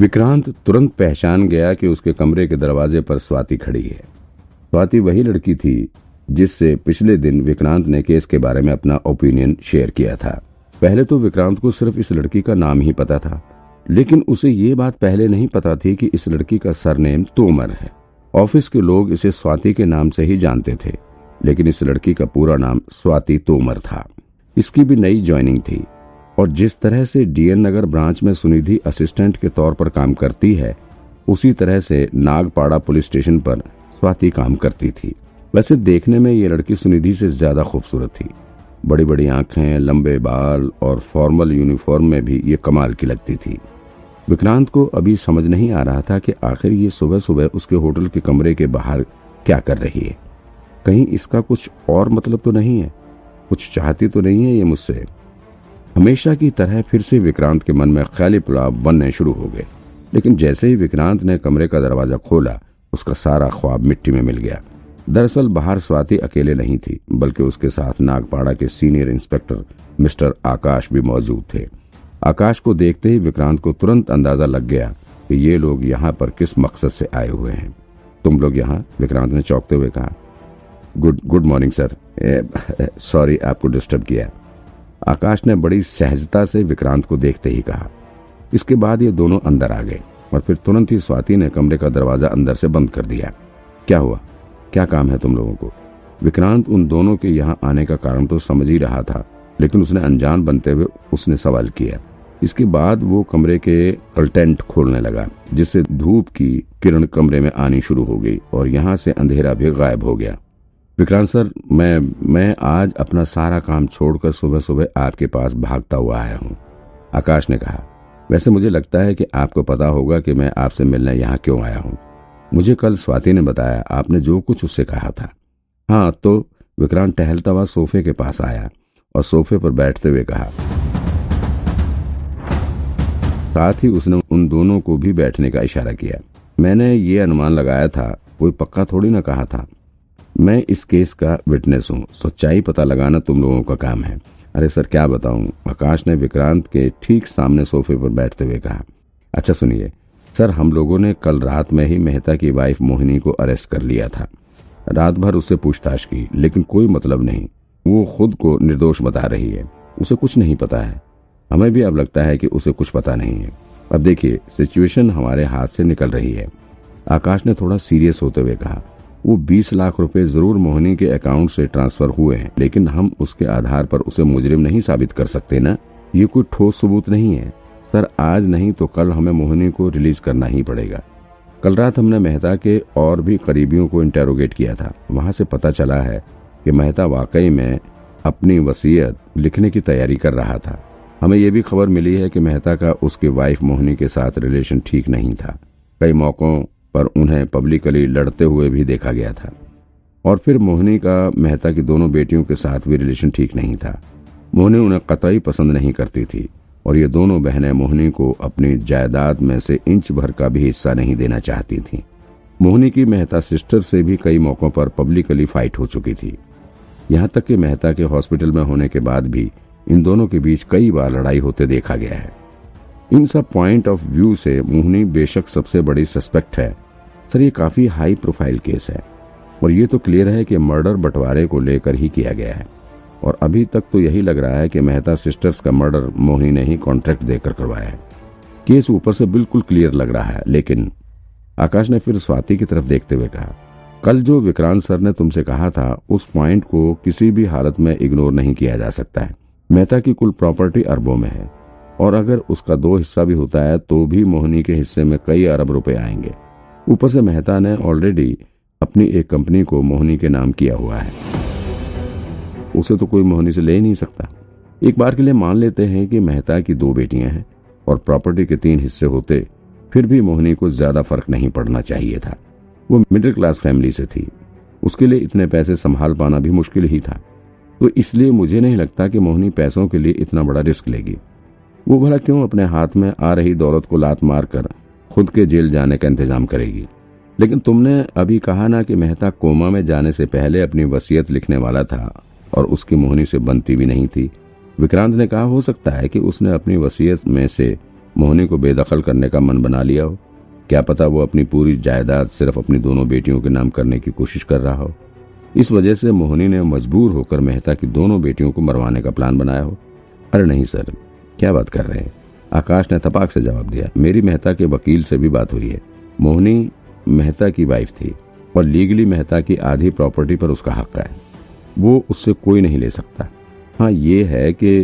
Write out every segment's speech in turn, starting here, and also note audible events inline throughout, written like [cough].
विक्रांत तुरंत पहचान गया कि उसके कमरे के दरवाजे पर स्वाति खड़ी है। स्वाति वही लड़की थी जिससे पिछले दिन विक्रांत ने केस के बारे में अपना ओपिनियन शेयर किया था। पहले तो विक्रांत को सिर्फ़ इस लड़की का नाम ही पता था, लेकिन उसे ये बात पहले नहीं पता थी कि इस लड़की का सरनेम तोमर है। ऑफ़िस के लोग इसे स्वाति के नाम से ही जानते थे, लेकिन इस लड़की का पूरा नाम स्वाति तोमर था। इसकी भी नई ज्वाइनिंग थी। और जिस तरह से डीएन नगर ब्रांच में सुनिधि असिस्टेंट के तौर पर काम करती है, उसी तरह से नागपाड़ा पुलिस स्टेशन पर स्वाति काम करती थी। वैसे देखने में ये लड़की सुनिधि से ज़्यादा खूबसूरत थी। बड़ी बड़ी आँखें, लंबे बाल और फॉर्मल यूनिफॉर्म में भी ये कमाल की लगती थी। विक्रांत को अभी समझ नहीं आ रहा था कि आखिर ये सुबह सुबह उसके होटल के कमरे के बाहर क्या कर रही है। कहीं इसका कुछ और मतलब तो नहीं है? कुछ चाहती तो नहीं है ये मुझसे? हमेशा की तरह फिर से विक्रांत के मन में ख्याली पुलाव बनने शुरू हो गए। लेकिन जैसे ही विक्रांत ने कमरे का दरवाज़ा खोला, उसका सारा ख्वाब मिट्टी में मिल गया। दरअसल बाहर स्वाति अकेले नहीं थी, बल्कि उसके साथ नागपाड़ा के सीनियर इंस्पेक्टर मिस्टर आकाश भी मौजूद थे। आकाश को देखते ही विक्रांत को तुरंत अंदाज़ा लग गया कि ये लोग यहाँ पर किस मकसद से आए हुए हैं। तुम लोग यहाँ? विक्रांत ने चौंकते हुए कहा। Good good morning, sir. [laughs] Sorry, आपको डिस्टर्ब किया। आकाश ने बड़ी सहजता से विक्रांत को देखते ही कहा। इसके बाद ये दोनों अंदर आ गए और फिर तुरंत ही स्वाति ने कमरे का दरवाज़ा अंदर से बंद कर दिया। क्या हुआ? क्या काम है तुम लोगों को? विक्रांत उन दोनों के यहाँ आने का कारण तो समझ ही रहा था, लेकिन उसने अनजान बनते हुए उसने सवाल किया। इसके बाद वो कमरे के कल्टेंट खोलने लगा, जिससे धूप की किरण कमरे में आनी शुरू हो गई और यहाँ से अंधेरा भी गायब हो गया। विक्रांत सर, मैं मैं आज अपना सारा काम छोड़कर सुबह सुबह आपके पास भागता हुआ आया हूँ। आकाश ने कहा, वैसे मुझे लगता है कि आपको पता होगा कि मैं आपसे मिलने यहाँ क्यों आया हूँ। मुझे कल स्वाति ने बताया, आपने जो कुछ उससे कहा था। हाँ तो विक्रांत टहलता हुआ सोफे के पास आया और सोफे पर बैठते हुए कहा, साथ ही उसने उन दोनों को भी बैठने का इशारा किया। मैंने ये अनुमान लगाया था, कोई पक्का थोड़ी ना कहा था। मैं इस केस का विटनेस हूँ। सच्चाई पता लगाना तुम लोगों का काम है। अरे सर, क्या बताऊँ? आकाश ने विक्रांत के ठीक सामने सोफे पर बैठते हुए कहा अच्छा सुनिए, सर, हम लोगों ने कल रात में ही मेहता की वाइफ मोहिनी को अरेस्ट कर लिया था। रात भर उससे पूछताछ की, लेकिन कोई मतलब नहीं। वो खुद को निर्दोष बता रही है। उसे कुछ नहीं पता है। हमें भी अब लगता है कि उसे कुछ पता नहीं है। अब देखिए, सिचुएशन हमारे हाथ से निकल रही है। आकाश ने थोड़ा सीरियस होते हुए कहा वो 20 लाख रुपए ज़रूर मोहनी के अकाउंट से ट्रांसफ़र हुए हैं, लेकिन हम उसके आधार पर उसे मुजरिम नहीं साबित कर सकते ना? ये कोई ठोस सबूत नहीं है। सर, आज नहीं तो कल हमें मोहनी को रिलीज़ करना ही पड़ेगा। कल रात हमने मेहता के और भी करीबियों को इंटेरोगेट किया था। वहाँ से पता चला है कि मेहता वाकई में अपनी वसीयत लिखने की तैयारी कर रहा था। हमें यह भी खबर मिली है कि मेहता का उसकी वाइफ मोहनी के साथ रिलेशन ठीक नहीं था। कई मौकों पर उन्हें पब्लिकली लड़ते हुए भी देखा गया था। और फिर मोहनी का मेहता की दोनों बेटियों के साथ भी रिलेशन ठीक नहीं था। मोहनी उन्हें कतई पसंद नहीं करती थी और ये दोनों बहनें मोहनी को अपनी जायदाद में से इंच भर का भी हिस्सा नहीं देना चाहती थीं। मोहनी की मेहता सिस्टर से भी कई मौकों पर पब्लिकली फाइट हो चुकी थी। यहाँ तक कि मेहता के हॉस्पिटल में होने के बाद भी इन दोनों के बीच कई बार लड़ाई होते देखा गया है। इन सब पॉइंट ऑफ़ व्यू से मोहनी बेशक सबसे बड़ी सस्पेक्ट है। सर, ये काफ़ी हाई प्रोफ़ाइल केस है। और ये तो क्लियर है कि मर्डर बंटवारे को लेकर ही किया गया है। और अभी तक तो यही लग रहा है कि मेहता सिस्टर्स का मर्डर मोहिनी ने ही कॉन्ट्रैक्ट देकर करवाया है। केस ऊपर से बिल्कुल क्लियर लग रहा है, लेकिन आकाश ने फिर स्वाति की तरफ़ देखते हुए कहा, कल जो विक्रांत सर ने तुमसे कहा था, उस पॉइंट को किसी भी हालत में इग्नोर नहीं किया जा सकता है। मेहता की कुल प्रॉपर्टी अरबों में है। और अगर उसका दो हिस्सा भी होता है तो भी मोहनी के हिस्से में कई अरब रुपए आएँगे। ऊपर से मेहता ने ऑलरेडी अपनी एक कंपनी को मोहनी के नाम किया हुआ है। उसे तो कोई मोहनी से ले नहीं सकता। एक बार के लिए मान लेते हैं कि मेहता की दो बेटियाँ हैं और प्रॉपर्टी के तीन हिस्से होते, फिर भी मोहनी को ज़्यादा फ़र्क नहीं पड़ना चाहिए था। वो मिडिल क्लास फैमिली से थी। उसके लिए इतने पैसे संभाल पाना भी मुश्किल ही था। तो इसलिए मुझे नहीं लगता कि मोहनी पैसों के लिए इतना बड़ा रिस्क लेगी। वो भला क्यों अपने हाथ में आ रही दौलत को लात मार कर खुद के जेल जाने का इंतज़ाम करेगी? लेकिन तुमने अभी कहा ना कि मेहता कोमा में जाने से पहले अपनी वसीयत लिखने वाला था और उसकी मोहनी से बनती भी नहीं थी। विक्रांत ने कहा, हो सकता है कि उसने अपनी वसीयत में से मोहनी को बेदखल करने का मन बना लिया हो। क्या पता वो अपनी पूरी जायदाद सिर्फ़ अपनी दोनों बेटियों के नाम करने की कोशिश कर रहा हो। इस वजह से मोहनी ने मजबूर होकर मेहता की दोनों बेटियों को मरवाने का प्लान बनाया हो। अरे नहीं, सर। क्या बात कर रहे हैं? आकाश ने तपाक से जवाब दिया, मेरी मेहता के वकील से भी बात हुई है। मोहनी मेहता की वाइफ थी और लीगली मेहता की आधी प्रॉपर्टी पर उसका हक है। वो उससे कोई नहीं ले सकता। हाँ ये है कि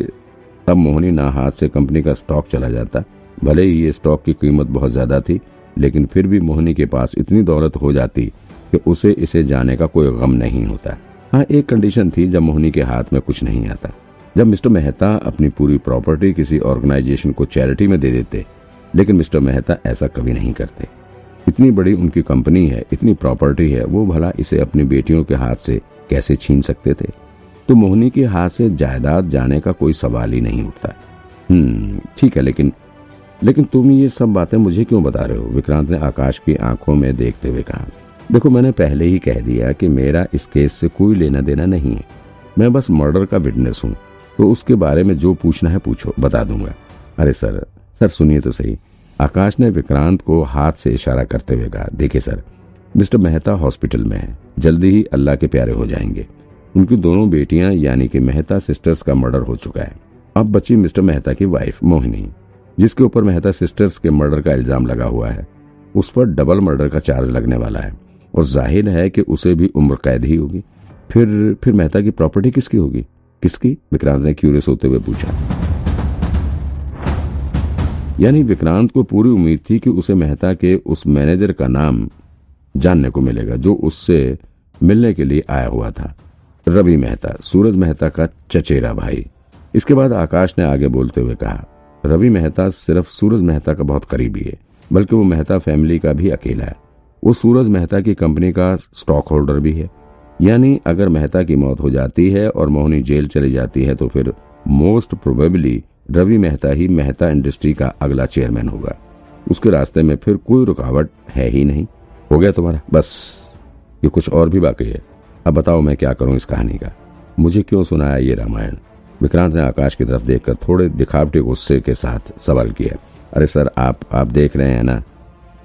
तब मोहनी ना हाथ से कंपनी का स्टॉक चला जाता। भले ही ये स्टॉक की कीमत बहुत ज़्यादा थी, लेकिन फिर भी मोहनी के पास इतनी दौलत हो जाती कि उसे इसे जाने का कोई गम नहीं होता। हाँ एक कंडीशन थी जब मोहनी के हाथ में कुछ नहीं आता। जब मिस्टर मेहता अपनी पूरी प्रॉपर्टी किसी ऑर्गेनाइजेशन को चैरिटी में दे देते, लेकिन मिस्टर मेहता ऐसा कभी नहीं करते। इतनी बड़ी उनकी कंपनी है, इतनी प्रॉपर्टी है, वो भला इसे अपनी बेटियों के हाथ से कैसे छीन सकते थे? तो मोहनी के हाथ से जायदाद जाने का कोई सवाल ही नहीं उठता। हम्म ठीक है, लेकिन लेकिन तुम ये सब बातें मुझे क्यों बता रहे हो? विक्रांत ने आकाश की आँखों में देखते हुए कहा। देखो, मैंने पहले ही कह दिया कि मेरा इस केस से कोई लेना देना नहीं है। मैं बस मर्डर का विटनेस हूँ। तो उसके बारे में जो पूछना है पूछो, बता दूँगा। अरे सर सर सुनिए तो सही। आकाश ने विक्रांत को हाथ से इशारा करते हुए कहा, देखिए सर, मिस्टर मेहता हॉस्पिटल में है। जल्दी ही अल्लाह के प्यारे हो जाएँगे। उनकी दोनों बेटियाँ, यानी कि मेहता सिस्टर्स का मर्डर हो चुका है। अब बची मिस्टर मेहता की वाइफ, मोहिनी, जिसके ऊपर मेहता सिस्टर्स के मर्डर का इल्ज़ाम लगा हुआ है। उस पर डबल मर्डर का चार्ज लगने वाला है। और ज़ाहिर है कि उसे भी उम्र कैद ही होगी। फिर फिर मेहता की प्रॉपर्टी किसकी होगी? किसकी? विक्रांत ने क्यूरियस होते हुए पूछा। यानी विक्रांत को पूरी उम्मीद थी कि उसे मेहता के उस मैनेजर का नाम जानने को मिलेगा, जो उससे मिलने के लिए आया हुआ था। रवि मेहता, सूरज मेहता का चचेरा भाई। इसके बाद आकाश ने आगे बोलते हुए कहा, रवि मेहता सिर्फ़ सूरज मेहता का बहुत करीबी है, बल्कि वो मेहता फैमिली का भी अकेला है। वो सूरज मेहता की कंपनी का स्टॉक होल्डर भी है। यानी अगर मेहता की मौत हो जाती है और मोहनी जेल चली जाती है तो फिर मोस्ट प्रोबेबली रवि मेहता ही मेहता इंडस्ट्री का अगला चेयरमैन होगा। उसके रास्ते में फिर कोई रुकावट है ही नहीं। हो गया तुम्हारा? बस। ये कुछ और भी बाकी है। अब बताओ मैं क्या करूँ इस कहानी का? मुझे क्यों सुनाया ये रामायण? विक्रांत ने आकाश की तरफ़ देखकर थोड़े दिखावटी गुस्से के साथ सवाल किया। अरे सर, आप आप देख रहे हैं ना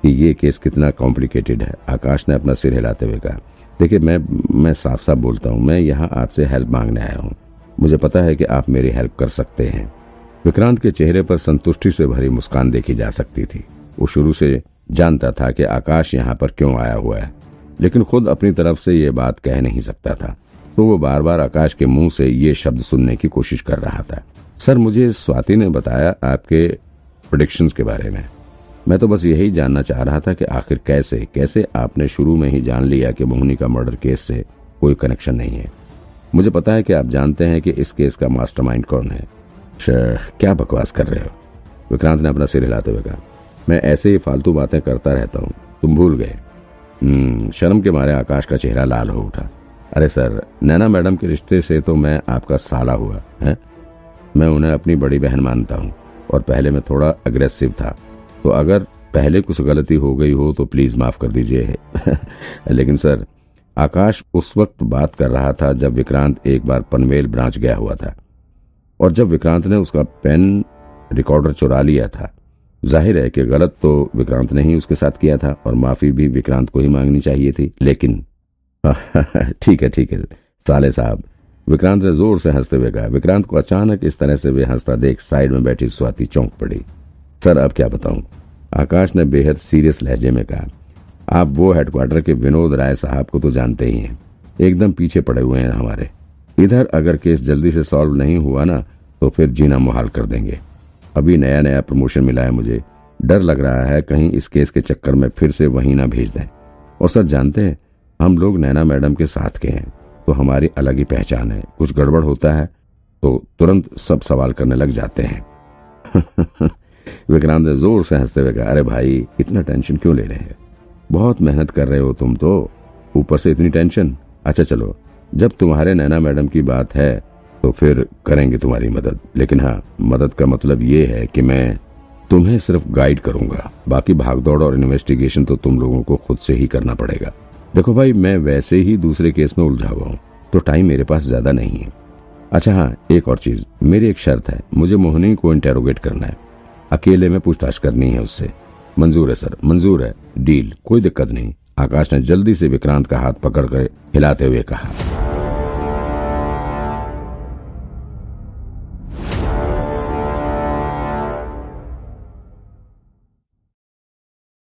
कि ये केस कितना कॉम्प्लिकेटेड है। आकाश ने अपना सिर हिलाते हुए कहा देखिए, मैं मैं साफ़ साफ़ बोलता हूँ, मैं यहाँ आपसे हेल्प मांगने आया हूँ। मुझे पता है कि आप मेरी हेल्प कर सकते हैं। विक्रांत के चेहरे पर संतुष्टि से भरी मुस्कान देखी जा सकती थी। वो शुरू से जानता था कि आकाश यहाँ पर क्यों आया हुआ है, लेकिन खुद अपनी तरफ़ से ये बात कह नहीं सकता था। तो वो बार बार आकाश के मुँह से ये शब्द सुनने की कोशिश कर रहा था। सर, मुझे स्वाति ने बताया आपके प्रोडिक्शन के बारे में। मैं तो बस यही जानना चाह रहा था कि आखिर कैसे कैसे आपने शुरू में ही जान लिया कि मोहनी का मर्डर केस से कोई कनेक्शन नहीं है। मुझे पता है कि आप जानते हैं कि इस केस का मास्टरमाइंड कौन है। क्या बकवास कर रहे हो? विक्रांत ने अपना सिर हिलाते हुए कहा मैं ऐसे ही फालतू बातें करता रहता हूँ। तुम भूल गए। हम्म, शर्म के मारे आकाश का चेहरा लाल हो उठा। अरे सर नैना मैडम के रिश्ते से तो मैं आपका साला हुआ है? मैं उन्हें अपनी बड़ी बहन मानता हूँ और पहले मैं थोड़ा अग्रेसिव था। तो अगर पहले कुछ गलती हो गई हो तो प्लीज़ माफ़ कर दीजिए। [laughs] लेकिन सर, आकाश उस वक्त बात कर रहा था जब विक्रांत एक बार पनवेल ब्रांच गया हुआ था। और जब विक्रांत ने उसका पेन रिकॉर्डर चुरा लिया था, ज़ाहिर है कि गलत तो विक्रांत ने ही उसके साथ किया था और माफ़ी भी विक्रांत को ही मांगनी चाहिए थी, लेकिन [laughs] ठीक है ठीक है, साले साहब, विक्रांत ने ज़ोर से हँसते हुए कहा। विक्रांत को अचानक इस तरह से वे हंसता देख साइड में बैठी स्वाति चौंक पड़ी। सर, अब क्या बताऊँ? आकाश ने बेहद सीरियस लहजे में कहा, आप वो हेडक्वार्टर के विनोद राय साहब को तो जानते ही हैं। एकदम पीछे पड़े हुए हैं हमारे। इधर अगर केस जल्दी से सॉल्व नहीं हुआ ना तो फिर जीना मुहाल कर देंगे। अभी नया नया प्रमोशन मिला है मुझे। डर लग रहा है कहीं इस केस के चक्कर में फिर से वहीं ना भेज दें। और सर, जानते हैं, हम लोग नैना मैडम के साथ के हैं तो हमारी अलग ही पहचान है। कुछ गड़बड़ होता है तो तुरंत सब सवाल करने लग जाते हैं। [laughs] विक्रांत ने ज़ोर से हँसते हुए कहा, अरे भाई, इतना टेंशन क्यों ले रहे हैं? बहुत मेहनत कर रहे हो तुम तो। ऊपर से इतनी टेंशन अच्छा चलो, जब तुम्हारे नैना मैडम की बात है तो फिर करेंगे तुम्हारी मदद। लेकिन हाँ मदद का मतलब ये है कि मैं तुम्हें सिर्फ़ गाइड करूँगा। बाकी भागदौड़ और इन्वेस्टिगेशन तो तुम लोगों को खुद से ही करना पड़ेगा। देखो भाई, मैं वैसे ही दूसरे केस में उलझा हुआ हूँ तो टाइम मेरे पास ज़्यादा नहीं है। अच्छा हाँ एक और चीज़, मेरी एक शर्त है। मुझे मोहनी को इंटेरोगेट करना है। अकेले में पूछताछ करनी है उससे। मंजूर है, सर। मंजूर है। डील। कोई दिक्कत नहीं। आकाश ने जल्दी से विक्रांत का हाथ पकड़ कर हिलाते हुए कहा।